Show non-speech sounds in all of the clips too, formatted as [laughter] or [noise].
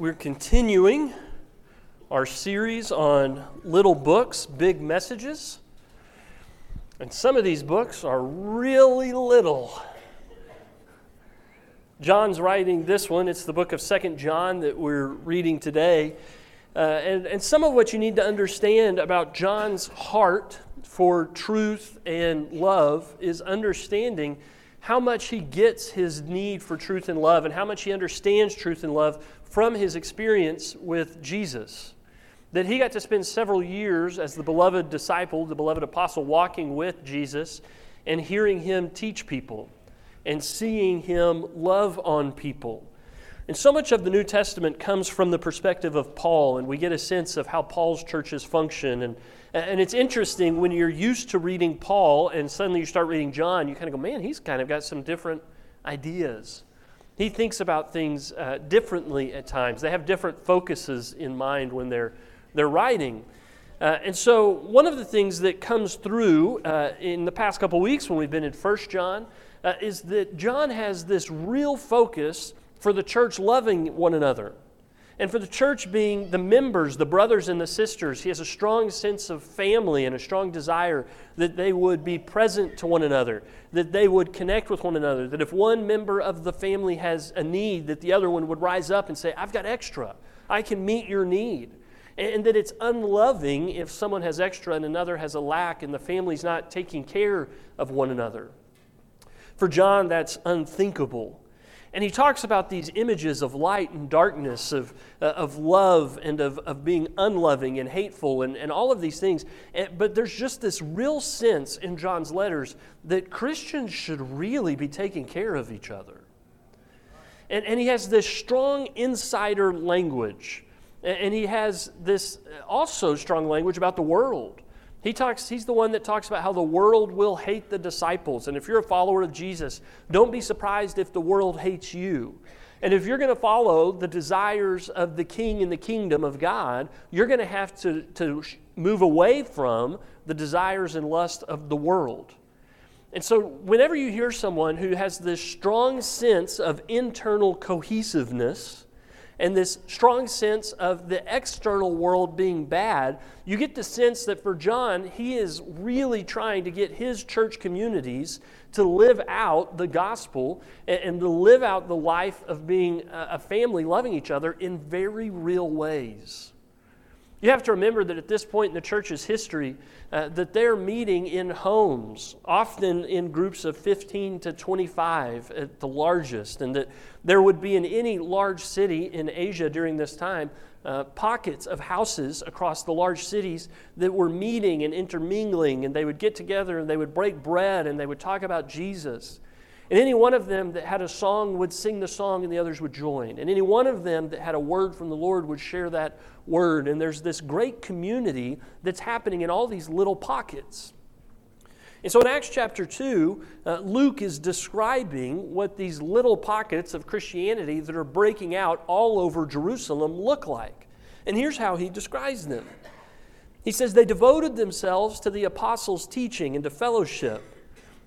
We're continuing our series on little books, big messages. And some of these books are really little. John's writing this one. It's the book of Second John that we're reading today. Uh, and, and some of what you need to understand about John's heart for truth and love is understanding how much he gets his need for truth and love and how much he understands truth and love from his experience with Jesus. That he got to spend several years as the beloved disciple, the beloved apostle, walking with Jesus and hearing him teach people and seeing him love on people. And so much of the New Testament comes from the perspective of Paul, and we get a sense of how Paul's churches function. And, and it's interesting when you're used to reading Paul and suddenly you start reading John, you kind of go, man, he's kind of got some different ideas. He thinks about things uh, differently at times. They have different focuses in mind when they're, they're writing. Uh, and so, one of the things that comes through uh, in the past couple weeks when we've been in First John uh, is that John has this real focus for the church loving one another. And for the church being the members, the brothers and the sisters, he has a strong sense of family and a strong desire that they would be present to one another, that they would connect with one another, that if one member of the family has a need, that the other one would rise up and say, I've got extra. I can meet your need. And that it's unloving if someone has extra and another has a lack and the family's not taking care of one another. For John, that's unthinkable. And he talks about these images of light and darkness, of, uh, of love and of, of being unloving and hateful, and, and all of these things. And, but there's just this real sense in John's letters that Christians should really be taking care of each other. And, and he has this strong insider language. And, and he has this also strong language about the world. He talks, he's the one that talks about how the world will hate the disciples. And if you're a follower of Jesus, don't be surprised if the world hates you. And if you're going to follow the desires of the king and the kingdom of God, you're going to have to, to move away from the desires and lust of the world. And so, whenever you hear someone who has this strong sense of internal cohesiveness, and this strong sense of the external world being bad, you get the sense that for John, he is really trying to get his church communities to live out the gospel and, to live out the life of being a family loving each other in very real ways. You have to remember that at this point in the church's history, uh, that they're meeting in homes, often in groups of 15 to 25 at the largest, and that there would be in any large city in Asia during this time uh, pockets of houses across the large cities that were meeting and intermingling, and they would get together and they would break bread and they would talk about Jesus. And any one of them that had a song would sing the song and the others would join. And any one of them that had a word from the Lord would share that word. And there's this great community that's happening in all these little pockets. And so in Acts chapter 2, uh, Luke is describing what these little pockets of Christianity that are breaking out all over Jerusalem look like. And here's how he describes them. He says, They devoted themselves to the apostles' teaching and to fellowship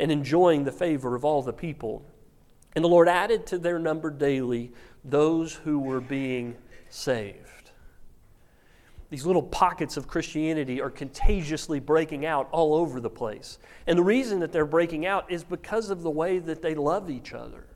and enjoying the favor of all the people. And the Lord added to their number daily those who were being saved. These little pockets of Christianity are contagiously breaking out all over the place. And the reason that they're breaking out is because of the way that they love each other.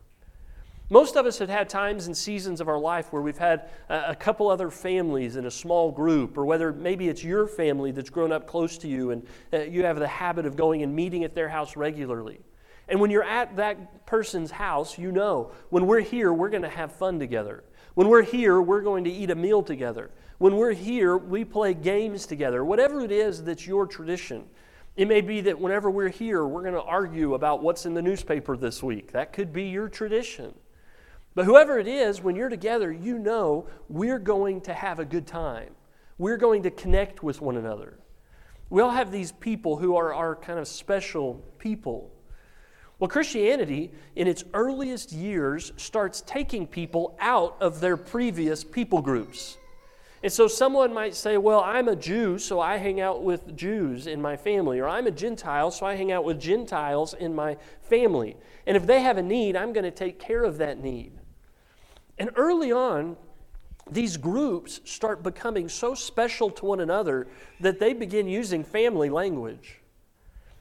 Most of us have had times and seasons of our life where we've had a couple other families in a small group, or whether maybe it's your family that's grown up close to you and uh, you have the habit of going and meeting at their house regularly. And when you're at that person's house, you know when we're here, we're going to have fun together. When we're here, we're going to eat a meal together. When we're here, we play games together. Whatever it is that's your tradition. It may be that whenever we're here, we're going to argue about what's in the newspaper this week. That could be your tradition. But whoever it is, when you're together, you know we're going to have a good time. We're going to connect with one another. We all have these people who are our kind of special people. Well, Christianity, in its earliest years, starts taking people out of their previous people groups. And so someone might say, Well, I'm a Jew, so I hang out with Jews in my family. Or I'm a Gentile, so I hang out with Gentiles in my family. And if they have a need, I'm going to take care of that need. And early on, these groups start becoming so special to one another that they begin using family language.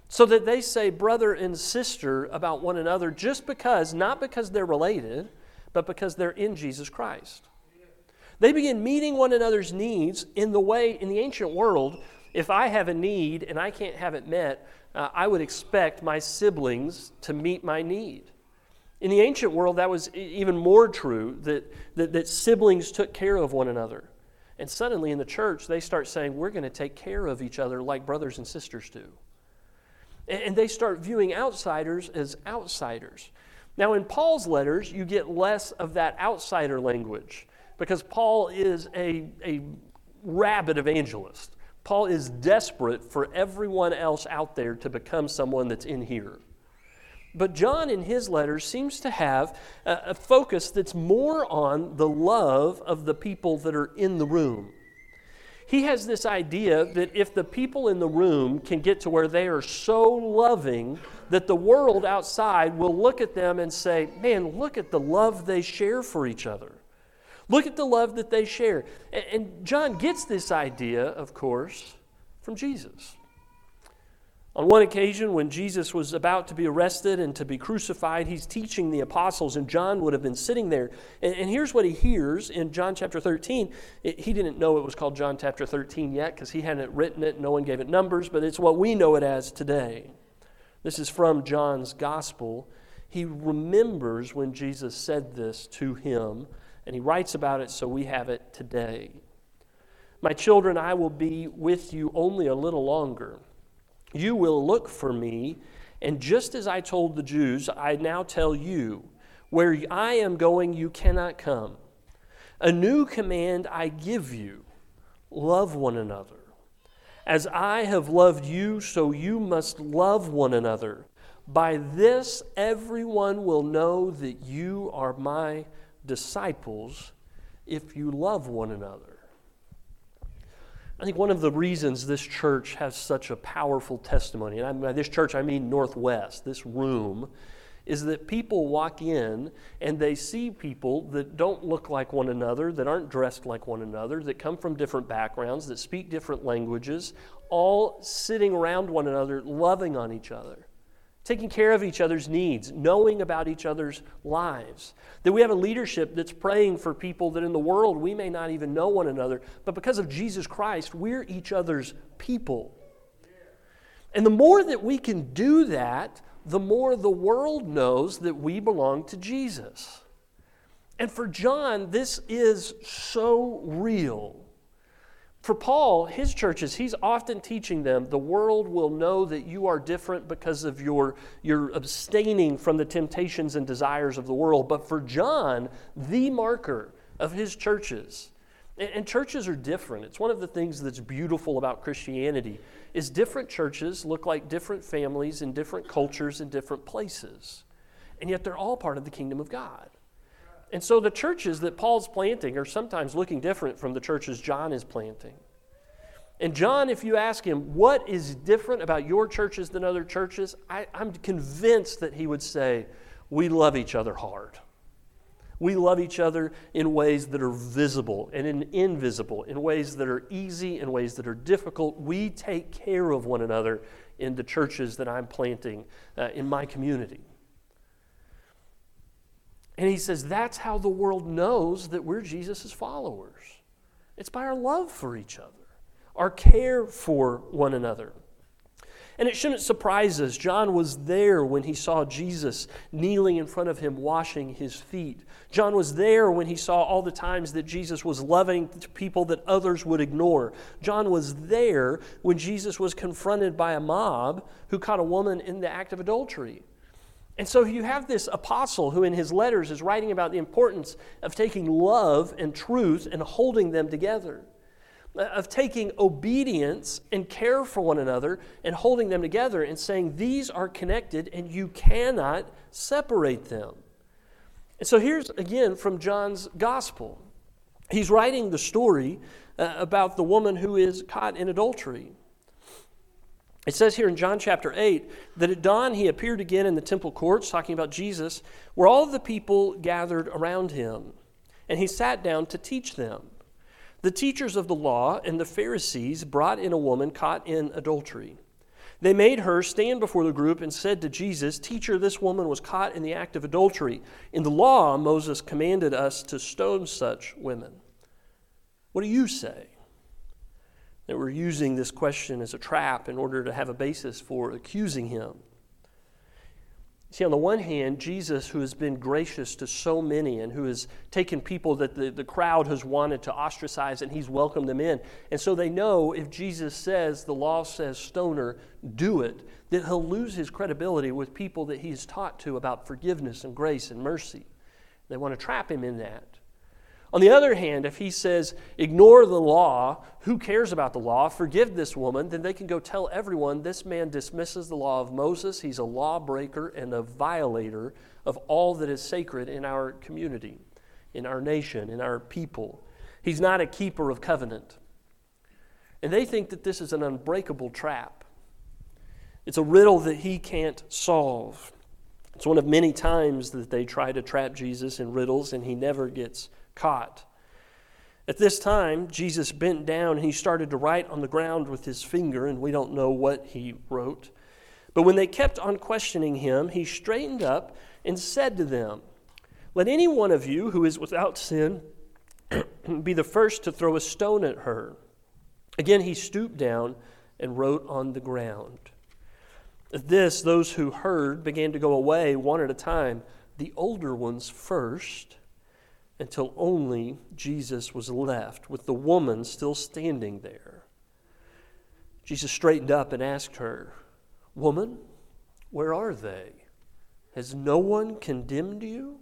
So that they say brother and sister about one another just because, not because they're related, but because they're in Jesus Christ. They begin meeting one another's needs in the way, in the ancient world, if I have a need and I can't have it met, uh, I would expect my siblings to meet my need. In the ancient world, that was even more true that, that, that siblings took care of one another. And suddenly in the church, they start saying, We're going to take care of each other like brothers and sisters do. And, and they start viewing outsiders as outsiders. Now, in Paul's letters, you get less of that outsider language because Paul is a, a rabid evangelist. Paul is desperate for everyone else out there to become someone that's in here. But John, in his letters, seems to have a, focus that's more on the love of the people that are in the room. He has this idea that if the people in the room can get to where they are so loving that the world outside will look at them and say, Man, look at the love they share for each other. Look at the love that they share. And John gets this idea, of course, from Jesus. On one occasion, when Jesus was about to be arrested and to be crucified, he's teaching the apostles, and John would have been sitting there. And, here's what he hears in John chapter 13. he didn't know it was called John chapter 13 yet because he hadn't written it, no one gave it numbers, but it's what we know it as today. This is from John's gospel. He remembers when Jesus said this to him and he writes about it so we have it today. My children, I will be with you only a little longer. You will look for me, and just as I told the Jews, I now tell you, where I am going, you cannot come. A new command I give you love one another. As I have loved you, so you must love one another. By this, everyone will know that you are my disciples if you love one another. I think one of the reasons this church has such a powerful testimony, and by this church I mean Northwest, this room, is that people walk in and they see people that don't look like one another, that aren't dressed like one another, that come from different backgrounds, that speak different languages, all sitting around one another, loving on each other taking care of each other's needs, knowing about each other's lives. That we have a leadership that's praying for people that in the world we may not even know one another, but because of Jesus Christ, we're each other's people. And the more that we can do that, the more the world knows that we belong to Jesus. And for John, this is so real for Paul, his churches, he's often teaching them the world will know that you are different because of your, your abstaining from the temptations and desires of the world. But for John, the marker of his churches, and, churches are different. It's one of the things that's beautiful about Christianity is different churches look like different families in different cultures in different places. And yet they're all part of the kingdom of God. And so the churches that Paul's planting are sometimes looking different from the churches John is planting. And John, if you ask him, what is different about your churches than other churches, I, am convinced that he would say, we love each other hard. We love each other in ways that are visible and in invisible, in ways that are easy, in ways that are difficult. We take care of one another in the churches that I'm planting uh, in my community. And he says that's how the world knows that we're Jesus' followers. It's by our love for each other, our care for one another. And it shouldn't surprise us. John was there when he saw Jesus kneeling in front of him, washing his feet. John was there when he saw all the times that Jesus was loving people that others would ignore. John was there when Jesus was confronted by a mob who caught a woman in the act of adultery. And so you have this apostle who, in his letters, is writing about the importance of taking love and truth and holding them together, uh, of taking obedience and care for one another and holding them together and saying these are connected and you cannot separate them. And so here's again from John's gospel. He's writing the story uh, about the woman who is caught in adultery. It says here in John chapter 8 that at dawn he appeared again in the temple courts, talking about Jesus, where all the people gathered around him. And he sat down to teach them. The teachers of the law and the Pharisees brought in a woman caught in adultery. They made her stand before the group and said to Jesus, Teacher, this woman was caught in the act of adultery. In the law, Moses commanded us to stone such women. What do you say? That we're using this question as a trap in order to have a basis for accusing him. See, on the one hand, Jesus, who has been gracious to so many and who has taken people that the, the crowd has wanted to ostracize and he's welcomed them in. And so they know if Jesus says, the law says, stoner, do it, that he'll lose his credibility with people that he's taught to about forgiveness and grace and mercy. They want to trap him in that. On the other hand, if he says, ignore the law, who cares about the law, forgive this woman, then they can go tell everyone this man dismisses the law of Moses. He's a lawbreaker and a violator of all that is sacred in our community, in our nation, in our people. He's not a keeper of covenant. And they think that this is an unbreakable trap. It's a riddle that he can't solve. It's one of many times that they try to trap Jesus in riddles, and he never gets caught. At this time, Jesus bent down and he started to write on the ground with his finger, and we don't know what he wrote. But when they kept on questioning him, he straightened up and said to them, Let any one of you who is without sin [clears throat] be the first to throw a stone at her. Again, he stooped down and wrote on the ground. At this, those who heard began to go away one at a time, the older ones first until only Jesus was left, with the woman still standing there. Jesus straightened up and asked her, Woman, where are they? Has no one condemned you?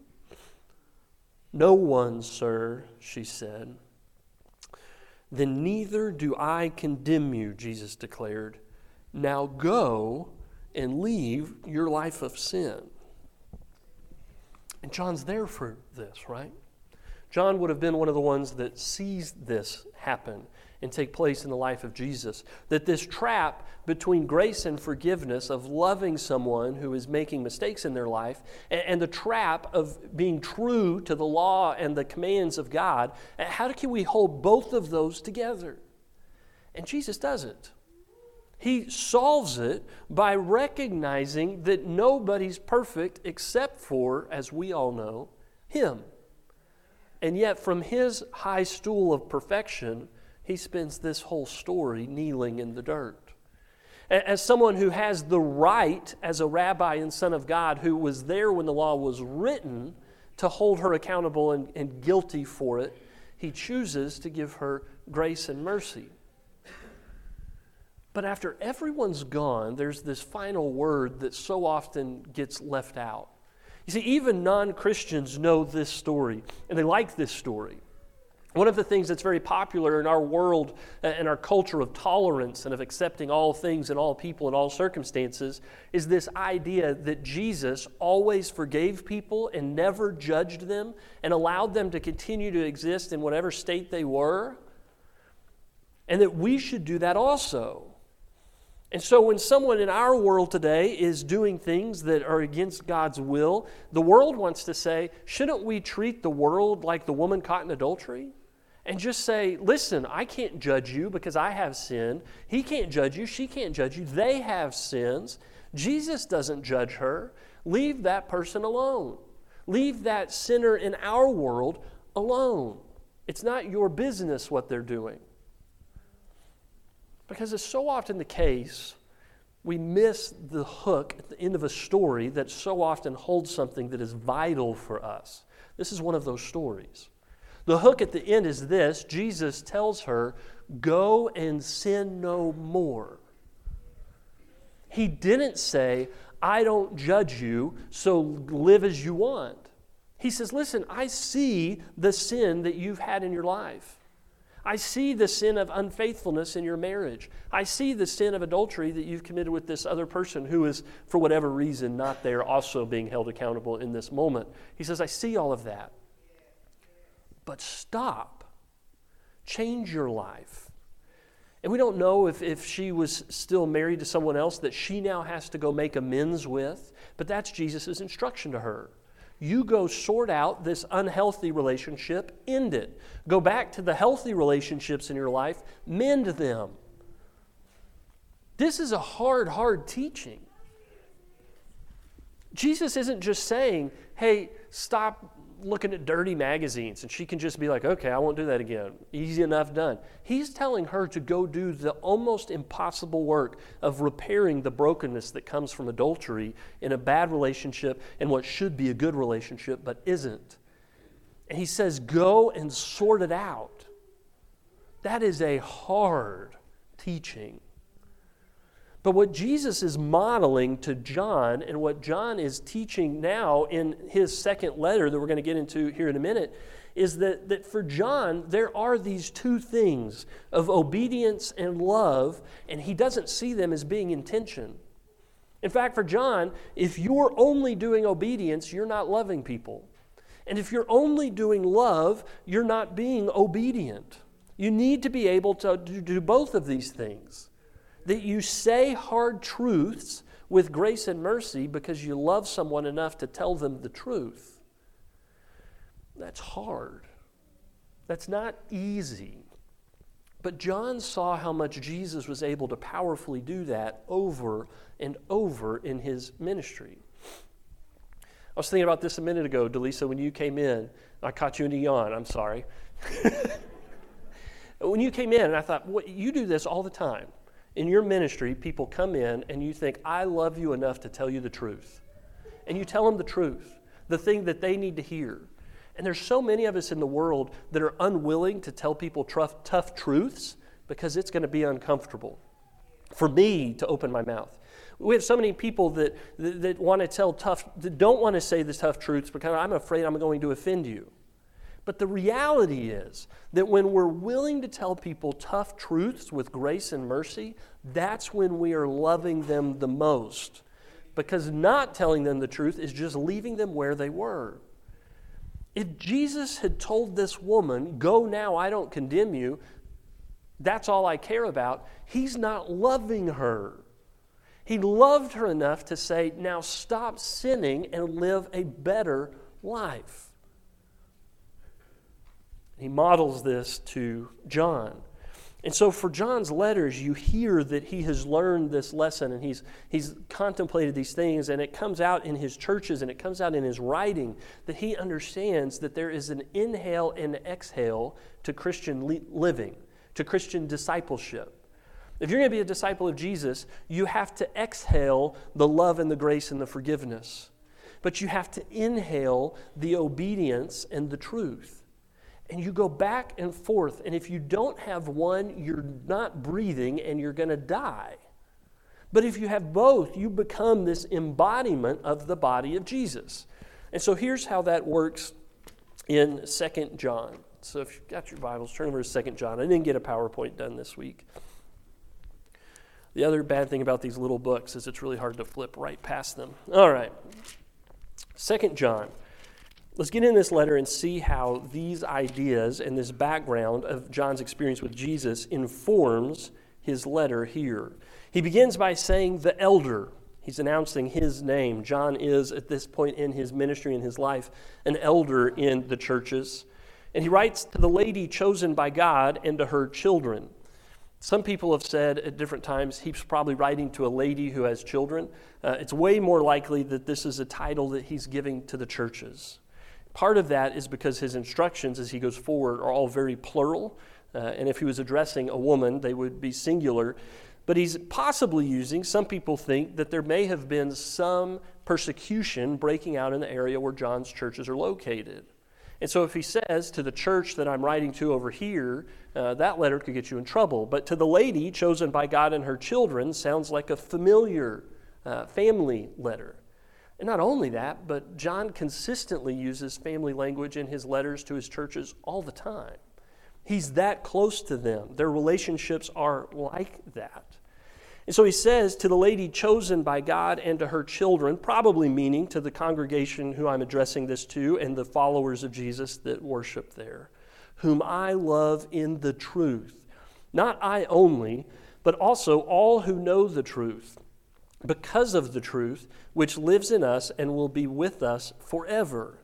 No one, sir, she said. Then neither do I condemn you, Jesus declared. Now go and leave your life of sin. And John's there for this, right? John would have been one of the ones that sees this happen and take place in the life of Jesus. That this trap between grace and forgiveness, of loving someone who is making mistakes in their life, and, the trap of being true to the law and the commands of God, how can we hold both of those together? And Jesus does it. He solves it by recognizing that nobody's perfect except for, as we all know, Him. And yet, from his high stool of perfection, he spends this whole story kneeling in the dirt. As someone who has the right, as a rabbi and son of God, who was there when the law was written, to hold her accountable and, and guilty for it, he chooses to give her grace and mercy. But after everyone's gone, there's this final word that so often gets left out. You see, even non Christians know this story, and they like this story. One of the things that's very popular in our world uh, and our culture of tolerance and of accepting all things and all people and all circumstances is this idea that Jesus always forgave people and never judged them and allowed them to continue to exist in whatever state they were, and that we should do that also. And so, when someone in our world today is doing things that are against God's will, the world wants to say, shouldn't we treat the world like the woman caught in adultery? And just say, listen, I can't judge you because I have sin. He can't judge you. She can't judge you. They have sins. Jesus doesn't judge her. Leave that person alone. Leave that sinner in our world alone. It's not your business what they're doing. Because it's so often the case, we miss the hook at the end of a story that so often holds something that is vital for us. This is one of those stories. The hook at the end is this Jesus tells her, Go and sin no more. He didn't say, I don't judge you, so live as you want. He says, Listen, I see the sin that you've had in your life. I see the sin of unfaithfulness in your marriage. I see the sin of adultery that you've committed with this other person who is, for whatever reason, not there, also being held accountable in this moment. He says, I see all of that. But stop. Change your life. And we don't know if, if she was still married to someone else that she now has to go make amends with, but that's Jesus' instruction to her. You go sort out this unhealthy relationship, end it. Go back to the healthy relationships in your life, mend them. This is a hard, hard teaching. Jesus isn't just saying, hey, stop looking at dirty magazines and she can just be like, okay, I won't do that again. Easy enough done. He's telling her to go do the almost impossible work of repairing the brokenness that comes from adultery in a bad relationship and what should be a good relationship but isn't. And he says, go and sort it out. That is a hard teaching. But what Jesus is modeling to John and what John is teaching now in his second letter that we're going to get into here in a minute is that, that for John, there are these two things of obedience and love, and he doesn't see them as being in tension. In fact, for John, if you're only doing obedience, you're not loving people. And if you're only doing love, you're not being obedient. You need to be able to do both of these things that you say hard truths with grace and mercy because you love someone enough to tell them the truth. That's hard. That's not easy. But John saw how much Jesus was able to powerfully do that over and over in his ministry. I was thinking about this a minute ago, Delisa, when you came in. I caught you in a yawn, I'm sorry. [laughs] when you came in, and I thought, well, you do this all the time in your ministry, people come in and you think, I love you enough to tell you the truth. And you tell them the truth, the thing that they need to hear. And there's so many of us in the world that are unwilling to tell people tough, tough truths because it's going to be uncomfortable for me to open my mouth. We have so many people that, that, that want to tell tough, that don't want to say the tough truths because I'm afraid I'm going to offend you. But the reality is that when we're willing to tell people tough truths with grace and mercy, that's when we are loving them the most. Because not telling them the truth is just leaving them where they were. If Jesus had told this woman, Go now, I don't condemn you, that's all I care about, he's not loving her. He loved her enough to say, Now stop sinning and live a better life. He models this to John. And so for John's letters, you hear that he has learned this lesson and he's, he's contemplated these things, and it comes out in his churches and it comes out in his writing that he understands that there is an inhale and exhale to Christian li- living, to Christian discipleship. If you're going to be a disciple of Jesus, you have to exhale the love and the grace and the forgiveness. But you have to inhale the obedience and the truth and you go back and forth. And if you don't have one, you're not breathing and you're going to die. But if you have both, you become this embodiment of the body of Jesus. And so here's how that works in Second John. So if you've got your Bibles, turn over to Second John. I didn't get a PowerPoint done this week. The other bad thing about these little books is it's really hard to flip right past them. All right. Second John. Let's get in this letter and see how these ideas and this background of John's experience with Jesus informs his letter here. He begins by saying, the elder. He's announcing his name. John is, at this point in his ministry and his life, an elder in the churches. And he writes to the lady chosen by God and to her children. Some people have said at different times he's probably writing to a lady who has children. Uh, it's way more likely that this is a title that he's giving to the churches. Part of that is because his instructions as he goes forward are all very plural. Uh, and if he was addressing a woman, they would be singular. But he's possibly using, some people think, that there may have been some persecution breaking out in the area where John's churches are located. And so if he says to the church that I'm writing to over here, uh, that letter could get you in trouble. But to the lady chosen by God and her children sounds like a familiar uh, family letter. And not only that, but John consistently uses family language in his letters to his churches all the time. He's that close to them. Their relationships are like that. And so he says to the lady chosen by God and to her children, probably meaning to the congregation who I'm addressing this to and the followers of Jesus that worship there, whom I love in the truth. Not I only, but also all who know the truth, because of the truth which lives in us and will be with us forever.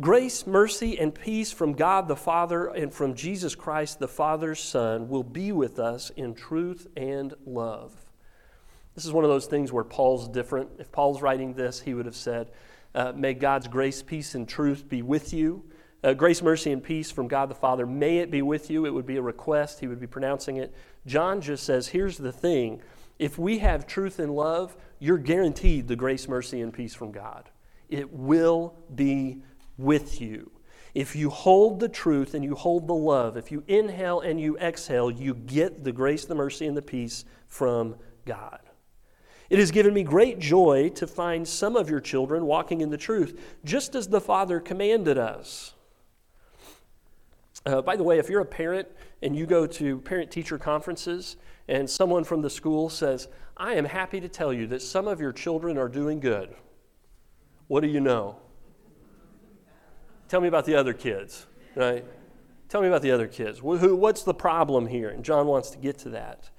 Grace, mercy, and peace from God the Father and from Jesus Christ the Father's Son will be with us in truth and love. This is one of those things where Paul's different. If Paul's writing this, he would have said, uh, May God's grace, peace, and truth be with you. Uh, grace, mercy, and peace from God the Father. May it be with you. It would be a request. He would be pronouncing it. John just says, Here's the thing. If we have truth and love, you're guaranteed the grace, mercy, and peace from God. It will be with you. If you hold the truth and you hold the love, if you inhale and you exhale, you get the grace, the mercy, and the peace from God. It has given me great joy to find some of your children walking in the truth, just as the Father commanded us. Uh, by the way, if you're a parent and you go to parent teacher conferences and someone from the school says, I am happy to tell you that some of your children are doing good, what do you know? Tell me about the other kids, right? Tell me about the other kids. What's the problem here? And John wants to get to that.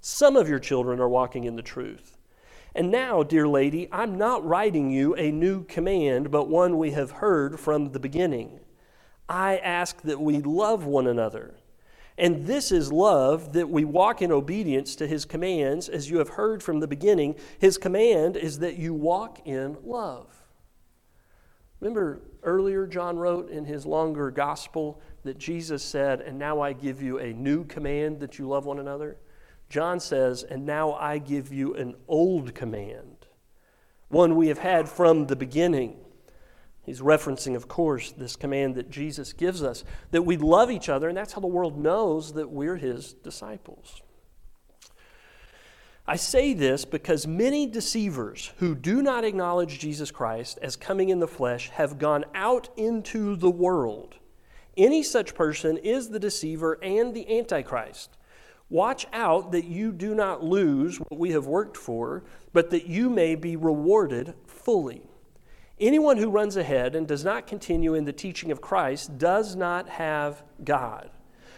Some of your children are walking in the truth. And now, dear lady, I'm not writing you a new command, but one we have heard from the beginning. I ask that we love one another. And this is love, that we walk in obedience to his commands, as you have heard from the beginning. His command is that you walk in love. Remember earlier, John wrote in his longer gospel that Jesus said, And now I give you a new command that you love one another? John says, And now I give you an old command, one we have had from the beginning. He's referencing, of course, this command that Jesus gives us that we love each other, and that's how the world knows that we're his disciples. I say this because many deceivers who do not acknowledge Jesus Christ as coming in the flesh have gone out into the world. Any such person is the deceiver and the antichrist. Watch out that you do not lose what we have worked for, but that you may be rewarded fully. Anyone who runs ahead and does not continue in the teaching of Christ does not have God.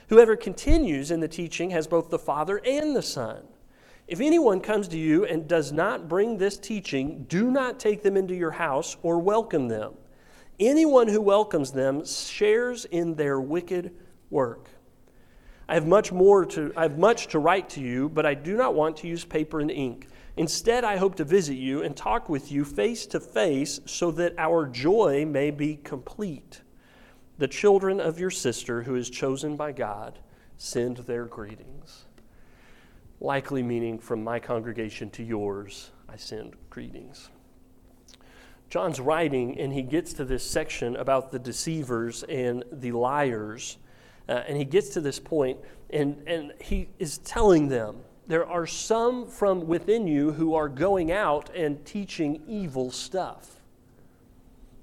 Whoever continues in the teaching has both the Father and the Son. If anyone comes to you and does not bring this teaching, do not take them into your house or welcome them. Anyone who welcomes them shares in their wicked work. I have much more to I have much to write to you, but I do not want to use paper and ink. Instead, I hope to visit you and talk with you face to face so that our joy may be complete. The children of your sister who is chosen by God send their greetings likely meaning from my congregation to yours, I send greetings. John's writing, and he gets to this section about the deceivers and the liars. Uh, and he gets to this point, and, and he is telling them there are some from within you who are going out and teaching evil stuff.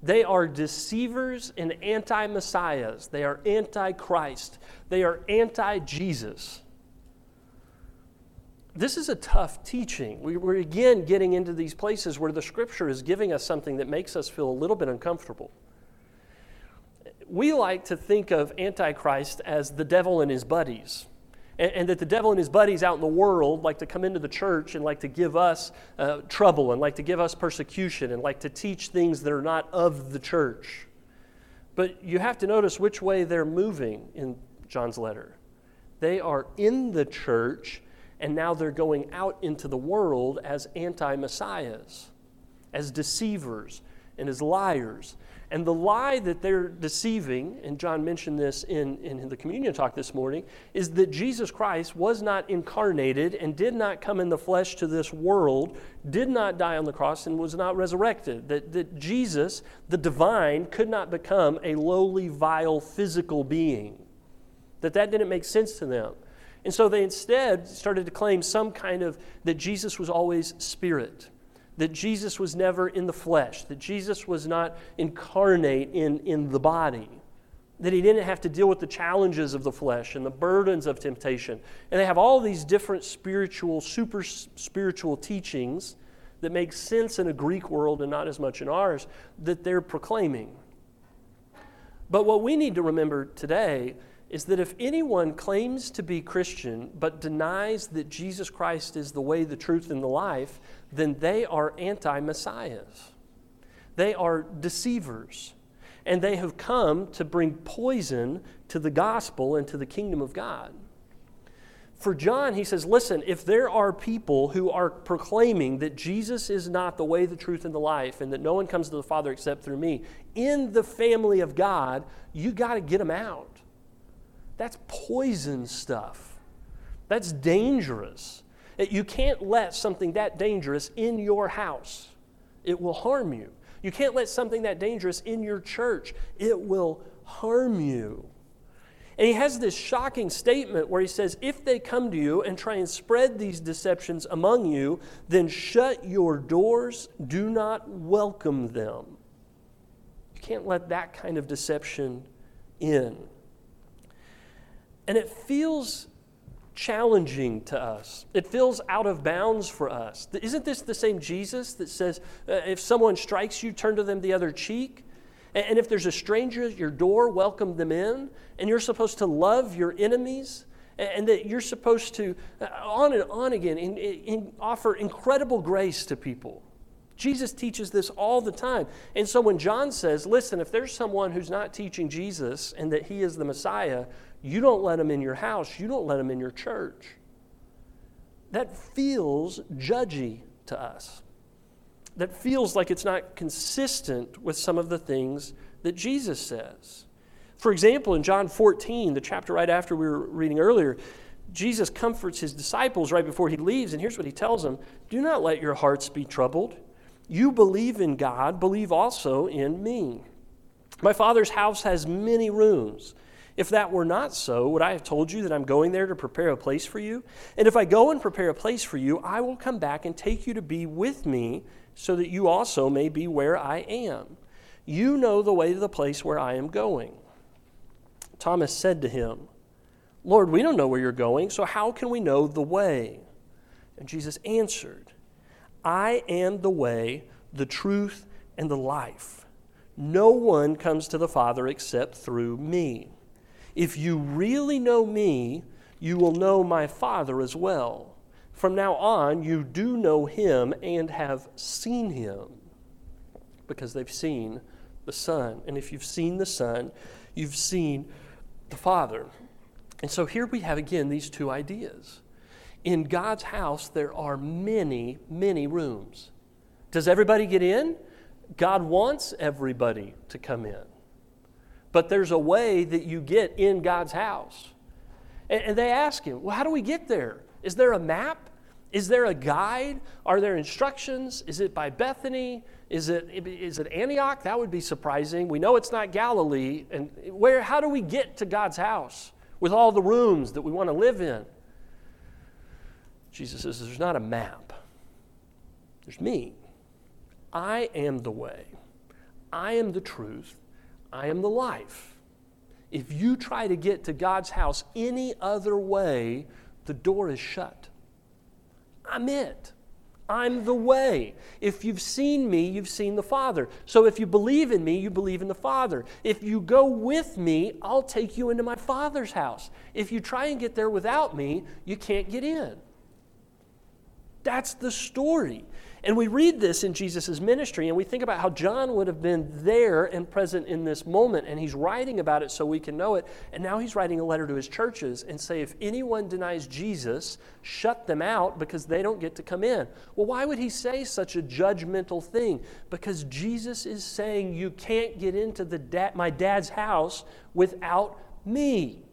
They are deceivers and anti messiahs. They are anti Christ. They are anti Jesus this is a tough teaching. We, are again getting into these places where the scripture is giving us something that makes us feel a little bit uncomfortable. We like to think of Antichrist as the devil and his buddies. And, and that the devil and his buddies out in the world like to come into the church and like to give us uh, trouble and like to give us persecution and like to teach things that are not of the church. But you have to notice which way they're moving in John's letter. They are in the church and now they're going out into the world as anti messiahs, as deceivers, and as liars. And the lie that they're deceiving, and John mentioned this in, in the communion talk this morning, is that Jesus Christ was not incarnated and did not come in the flesh to this world, did not die on the cross, and was not resurrected. That, that Jesus, the divine, could not become a lowly, vile, physical being. That that didn't make sense to them. And so they instead started to claim some kind of that Jesus was always spirit, that Jesus was never in the flesh, that Jesus was not incarnate in, in the body, that he didn't have to deal with the challenges of the flesh and the burdens of temptation. And they have all these different spiritual, super spiritual teachings that make sense in a Greek world and not as much in ours that they're proclaiming. But what we need to remember today is that if anyone claims to be Christian but denies that Jesus Christ is the way, the truth, and the life, then they are anti messiahs. They are deceivers. And they have come to bring poison to the gospel and to the kingdom of God. For John, he says, listen, if there are people who are proclaiming that Jesus is not the way, the truth, and the life, and that no one comes to the Father except through me, in the family of God, you got to get them out. That's poison stuff. That's dangerous. You can't let something that dangerous in your house, it will harm you. You can't let something that dangerous in your church, it will harm you. And he has this shocking statement where he says, If they come to you and try and spread these deceptions among you, then shut your doors, do not welcome them. You can't let that kind of deception in. And it feels challenging to us. It feels out of bounds for us. Isn't this the same Jesus that says, uh, if someone strikes you, turn to them the other cheek? And if there's a stranger at your door, welcome them in. And you're supposed to love your enemies. And that you're supposed to, uh, on and on again, in, in, offer incredible grace to people. Jesus teaches this all the time. And so when John says, listen, if there's someone who's not teaching Jesus and that he is the Messiah, you don't let him in your house, you don't let him in your church. That feels judgy to us that feels like it's not consistent with some of the things that Jesus says. For example, in John 14, the chapter right after we were reading earlier, Jesus comforts his disciples right before he leaves, and here's what he tells them Do not let your hearts be troubled. You believe in God, believe also in me. My Father's house has many rooms. If that were not so, would I have told you that I'm going there to prepare a place for you? And if I go and prepare a place for you, I will come back and take you to be with me so that you also may be where I am. You know the way to the place where I am going. Thomas said to him, Lord, we don't know where you're going, so how can we know the way? And Jesus answered, I am the way, the truth, and the life. No one comes to the Father except through me. If you really know me, you will know my Father as well. From now on, you do know him and have seen him because they've seen the Son. And if you've seen the Son, you've seen the Father. And so here we have again these two ideas. In God's house, there are many, many rooms. Does everybody get in? God wants everybody to come in. But there's a way that you get in God's house. And, they ask him, Well, how do we get there? Is there a map? Is there a guide? Are there instructions? Is it by Bethany? Is it, is it Antioch? That would be surprising. We know it's not Galilee. And where, how do we get to God's house with all the rooms that we want to live in? Jesus says, There's not a map, there's me. I am the way, I am the truth, I am the life. If you try to get to God's house any other way, the door is shut. I'm it. I'm the way. If you've seen me, you've seen the Father. So if you believe in me, you believe in the Father. If you go with me, I'll take you into my Father's house. If you try and get there without me, you can't get in. That's the story. And we read this in Jesus' ministry, and we think about how John would have been there and present in this moment, and he's writing about it so we can know it. And now he's writing a letter to his churches and say, if anyone denies Jesus, shut them out because they don't get to come in. Well, why would he say such a judgmental thing? Because Jesus is saying, you can't get into the da- my dad's house without me.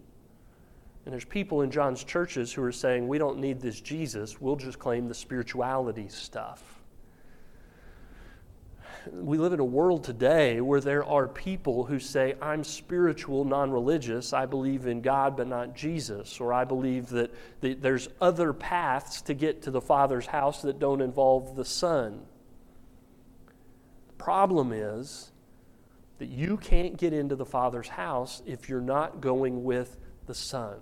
And there's people in John's churches who are saying, we don't need this Jesus, we'll just claim the spirituality stuff we live in a world today where there are people who say, I'm spiritual, non religious. I believe in God, but not Jesus. Or I believe that the, there's other paths to get to the Father's house that don't involve the Son. The problem is that you can't get into the Father's house if you're not going with the Son.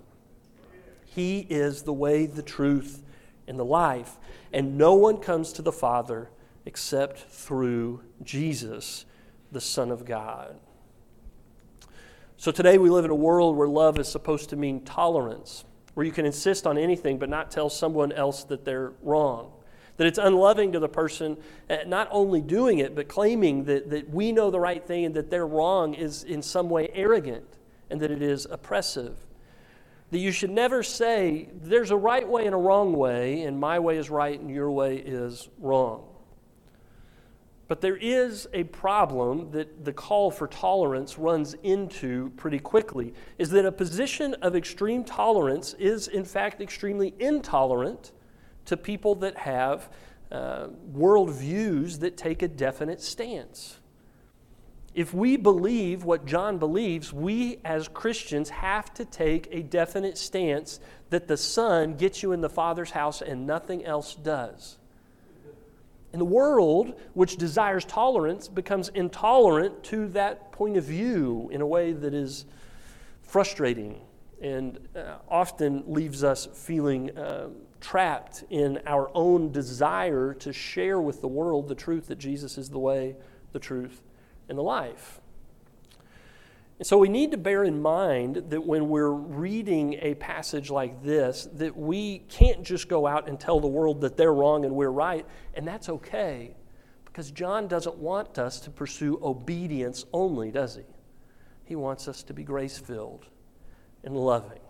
He is the way, the truth, and the life. And no one comes to the Father except through Jesus, the Son of God. So today we live in a world where love is supposed to mean tolerance, where you can insist on anything but not tell someone else that they're wrong. That it's unloving to the person not only doing it, but claiming that, that we know the right thing and that they're wrong is in some way arrogant and that it is oppressive. That you should never say, there's a right way and a wrong way, and my way is right and your way is wrong. But there is a problem that the call for tolerance runs into pretty quickly is that a position of extreme tolerance is, in fact, extremely intolerant to people that have uh, worldviews that take a definite stance. If we believe what John believes, we as Christians have to take a definite stance that the Son gets you in the Father's house and nothing else does. And the world, which desires tolerance, becomes intolerant to that point of view in a way that is frustrating and uh, often leaves us feeling uh, trapped in our own desire to share with the world the truth that Jesus is the way, the truth, and the life. And so we need to bear in mind that when we're reading a passage like this, that we can't just go out and tell the world that they're wrong and we're right, and that's okay. Because John doesn't want us to pursue obedience only, does he? He wants us to be grace filled and loving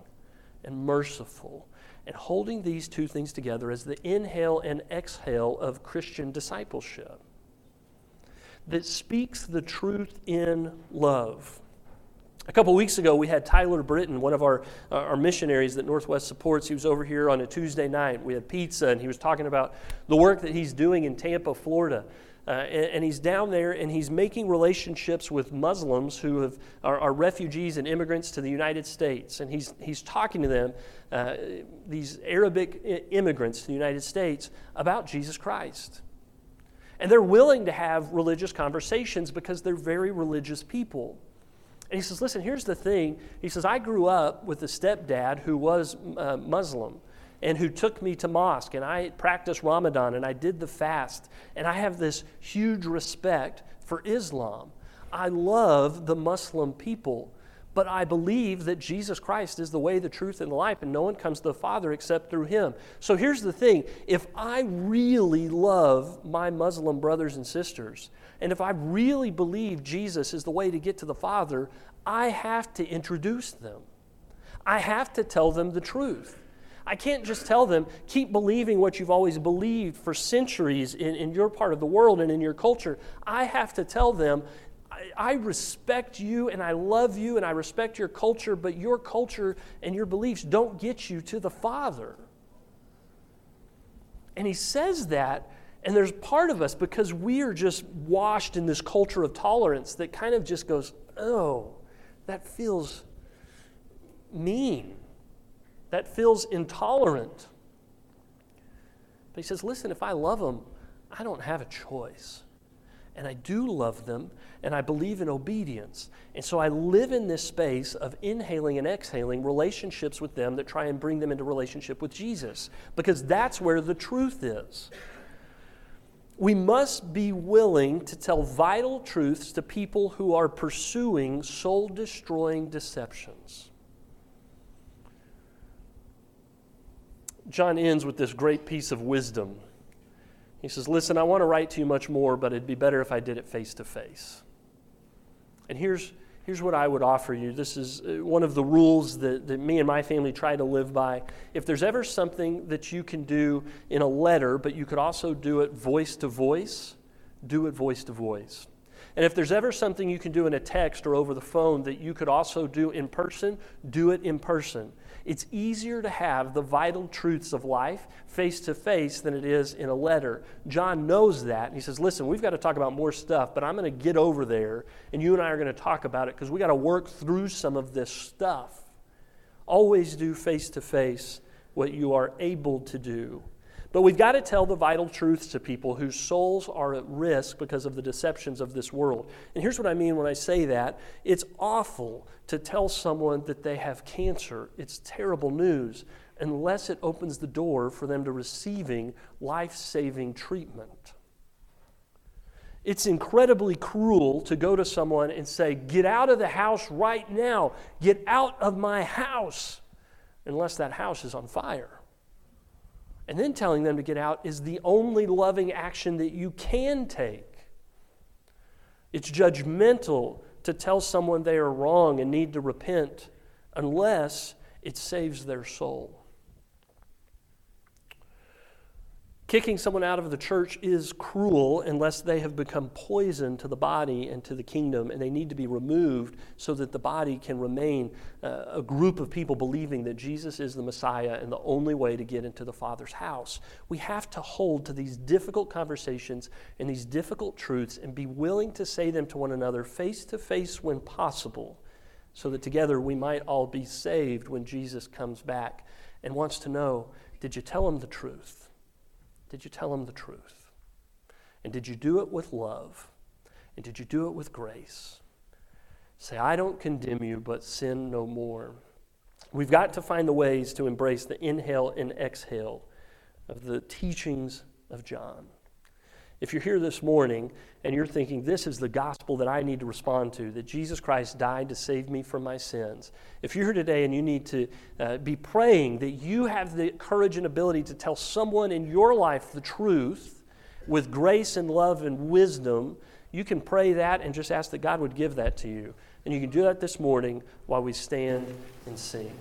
and merciful and holding these two things together as the inhale and exhale of Christian discipleship that speaks the truth in love. A couple weeks ago, we had Tyler Britton, one of our, uh, our missionaries that Northwest supports. He was over here on a Tuesday night. We had pizza, and he was talking about the work that he's doing in Tampa, Florida. Uh, and, and, he's down there and he's making relationships with Muslims who have, are, are, refugees and immigrants to the United States. And he's, he's talking to them, uh, these Arabic immigrants to the United States, about Jesus Christ. And they're willing to have religious conversations because they're very religious people. And he says, Listen, here's the thing. He says, I grew up with a stepdad who was uh, Muslim and who took me to mosque, and I practiced Ramadan and I did the fast, and I have this huge respect for Islam. I love the Muslim people, but I believe that Jesus Christ is the way, the truth, and the life, and no one comes to the Father except through him. So here's the thing if I really love my Muslim brothers and sisters, and if I really believe Jesus is the way to get to the Father, I have to introduce them. I have to tell them the truth. I can't just tell them, keep believing what you've always believed for centuries in, in your part of the world and in your culture. I have to tell them, I, respect you and I love you and I respect your culture, but your culture and your beliefs don't get you to the Father. And he says that and there's part of us, because we are just washed in this culture of tolerance, that kind of just goes, oh, that feels mean. That feels intolerant. But he says, listen, if I love them, I don't have a choice. And I do love them, and I believe in obedience. And so I live in this space of inhaling and exhaling relationships with them that try and bring them into relationship with Jesus, because that's where the truth is we must be willing to tell vital truths to people who are pursuing soul destroying deceptions. John ends with this great piece of wisdom. He says, Listen, I want to write to you much more, but it'd be better if I did it face to face. And here's, here's what I would offer you. This is uh, one of the rules that, that me and my family try to live by. If there's ever something that you can do in a letter, but you could also do it voice to voice, do it voice to voice. And if there's ever something you can do in a text or over the phone that you could also do in person, do it in person. It's easier to have the vital truths of life face to face than it is in a letter. John knows that. And he says, Listen, we've got to talk about more stuff, but I'm going to get over there, and you and I are going to talk about it because we've got to work through some of this stuff. Always do face to face what you are able to do. But we've got to tell the vital truths to people whose souls are at risk because of the deceptions of this world. And here's what I mean when I say that it's awful to tell someone that they have cancer. It's terrible news unless it opens the door for them to receiving life saving treatment. It's incredibly cruel to go to someone and say, Get out of the house right now. Get out of my house, unless that house is on fire. And then telling them to get out is the only loving action that you can take. It's judgmental to tell someone they are wrong and need to repent unless it saves their soul. Kicking someone out of the church is cruel unless they have become poison to the body and to the kingdom, and they need to be removed so that the body can remain uh, a group of people believing that Jesus is the Messiah and the only way to get into the Father's house. We have to hold to these difficult conversations and these difficult truths and be willing to say them to one another face to face when possible, so that together we might all be saved when Jesus comes back and wants to know did you tell him the truth? Did you tell him the truth? And did you do it with love? And did you do it with grace? Say, I don't condemn you, but sin no more. We've got to find the ways to embrace the inhale and exhale of the teachings of John. If you're here this morning and you're thinking, this is the gospel that I need to respond to, that Jesus Christ died to save me from my sins, if you're here today and you need to uh, be praying that you have the courage and ability to tell someone in your life the truth with grace and love and wisdom, you can pray that and just ask that God would give that to you. And you can do that this morning while we stand and sing.